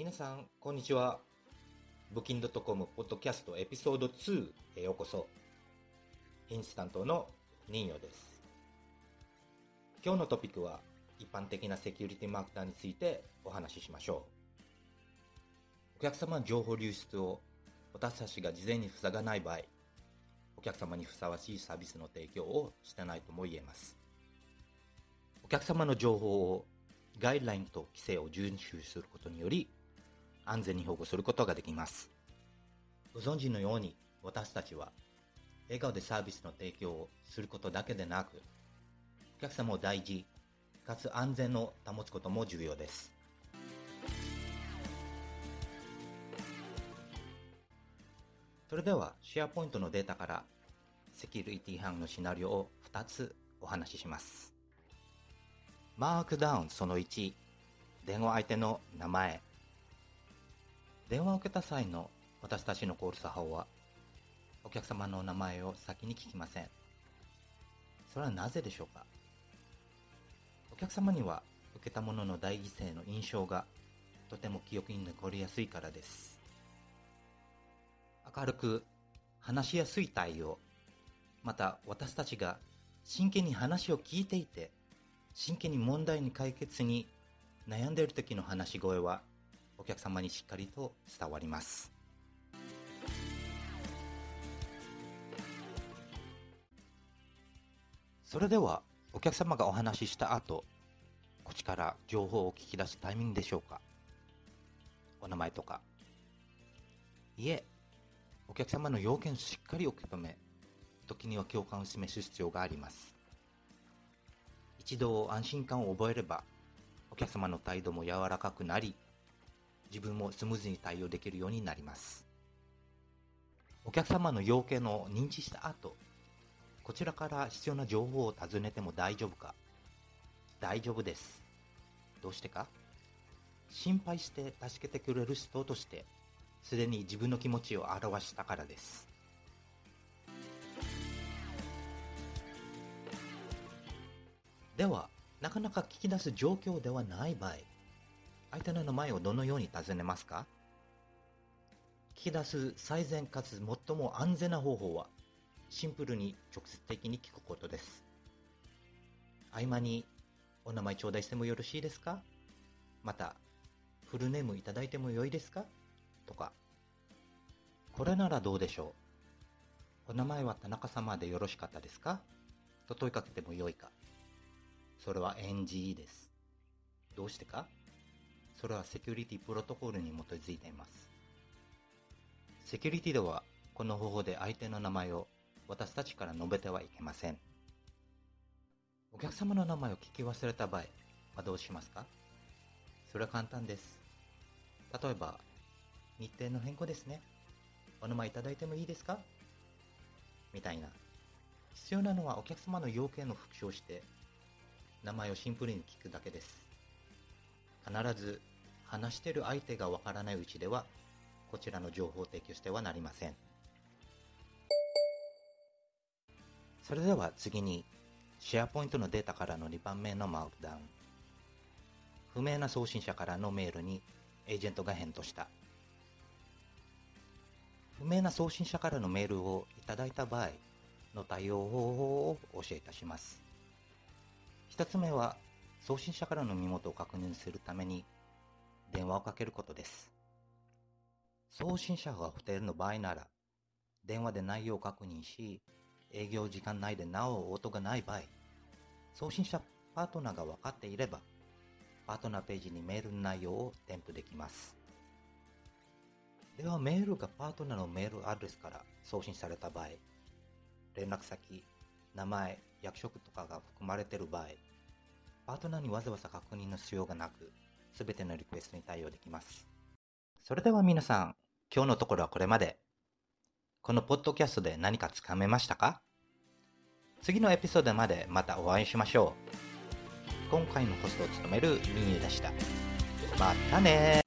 皆さん、こんにちは。ブキンドットコムポッドキャストエピソード2へようこそ。インスタントのニーヨです。今日のトピックは、一般的なセキュリティマーケターについてお話ししましょう。お客様の情報流出を私たちが事前に塞がない場合、お客様にふさわしいサービスの提供をしてないとも言えます。お客様の情報をガイドラインと規制を遵守することにより安全に保護することができます。ご存知のように私たちは笑顔でサービスの提供をすることだけでなくお客様を大事かつ安全を保つことも重要です。それではシェアポイントのデータからセキュリティ違反のシナリオを2つお話しします。マークダウンその1電話相手の名前電話を受けた際の私たちのコール作法はお客様のお名前を先に聞きません。それはなぜでしょうか？お客様には受けたものの大犠牲の印象がとても記憶に残りやすいからです。明るく話しやすい対応また私たちが真剣に話を聞いていて真剣に問題に解決に悩んでいる時の話し声はお客様にしっかりと伝わります。それではお客様がお話しした後こっちから情報を聞き出すタイミングでしょうか。お名前とか。いえお客様の要件をしっかり受け止め時には共感を示す必要があります。一度安心感を覚えればお客様の態度も柔らかくなり自分もスムーズに対応できるようになります。お客様の要件を認知した後こちらから必要な情報を尋ねても大丈夫か？大丈夫です。どうしてか？心配して助けてくれる人としてすでに自分の気持ちを表したからです。ではなかなか聞き出す状況ではない場合相手の前をどのように尋ねますか？聞き出す最善かつ最も安全な方法はシンプルに直接的に聞くことです。合間にお名前頂戴してもよろしいですか？またフルネームいただいてもよいですか？とかこれならどうでしょうお名前は田中様でよろしかったですか？と問いかけてもよいか。それは NG です。どうしてか？それはセキュリティプロトコルに基づいています。セキュリティでは、この方法で相手の名前を私たちから述べてはいけません。お客様の名前を聞き忘れた場合はどうしますか？それは簡単です。例えば、日程の変更ですね。お名前いただいてもいいですか？みたいな。必要なのはお客様の要件を復唱して、名前をシンプルに聞くだけです。必ず話してる相手がわからないうちでは、こちらの情報を提供してはなりません。それでは次に、シェアポイントのデータからの2番目のマウクダウン。不明な送信者からのメールにエージェントが返答した。不明な送信者からのメールをいただいた場合の対応方法をお教えいたします。一つ目は、送信者からの身元を確認するために電話をかけることです。送信者が不定の場合なら、電話で内容を確認し、営業時間内でなお応答がない場合、送信者パートナーが分かっていれば、パートナーページにメールの内容を添付できます。ではメールがパートナーのメールアドレスから送信された場合、連絡先、名前、役職とかが含まれている場合、パートナーにわざわざ確認の必要がなく、すべてのリクエストに対応できます。それでは皆さん、今日のところはこれまで。このポッドキャストで何かつかめましたか？次のエピソードまでまたお会いしましょう。今回のホストを務めるミニューでした。またね